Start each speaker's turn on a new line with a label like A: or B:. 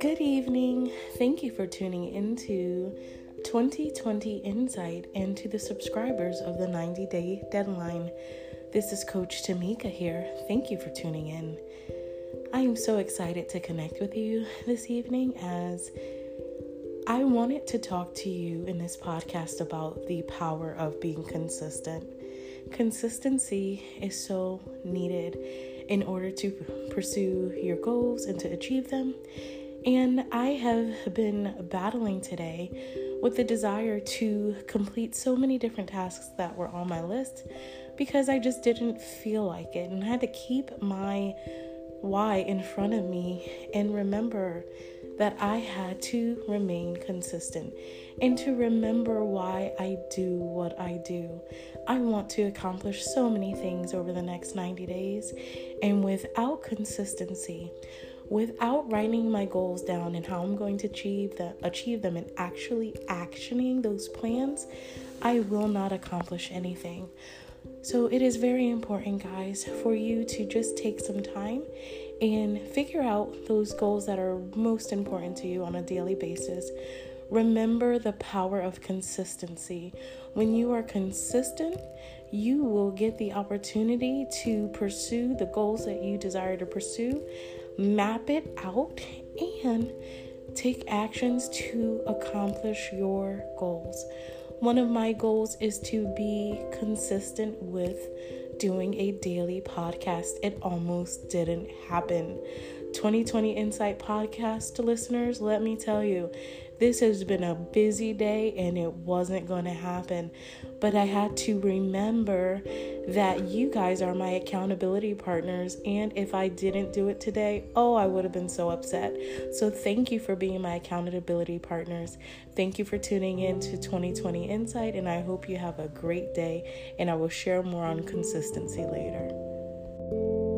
A: Good evening. Thank you for tuning into 2020 Insight and to the subscribers of the 90 day deadline. This is Coach Tamika here. Thank you for tuning in. I am so excited to connect with you this evening as I wanted to talk to you in this podcast about the power of being consistent. Consistency is so needed in order to pursue your goals and to achieve them. And I have been battling today with the desire to complete so many different tasks that were on my list because I just didn't feel like it. And I had to keep my why in front of me and remember that I had to remain consistent and to remember why I do what I do. I want to accomplish so many things over the next 90 days, and without consistency, without writing my goals down and how I'm going to achieve that achieve them and actually actioning those plans, I will not accomplish anything. So it is very important, guys, for you to just take some time and figure out those goals that are most important to you on a daily basis. Remember the power of consistency. When you are consistent, you will get the opportunity to pursue the goals that you desire to pursue, map it out, and take actions to accomplish your goals. One of my goals is to be consistent with doing a daily podcast. It almost didn't happen. 2020 Insight Podcast listeners, let me tell you, this has been a busy day and it wasn't going to happen. But I had to remember that you guys are my accountability partners. And if I didn't do it today, oh, I would have been so upset. So thank you for being my accountability partners. Thank you for tuning in to 2020 Insight. And I hope you have a great day. And I will share more on consistency later.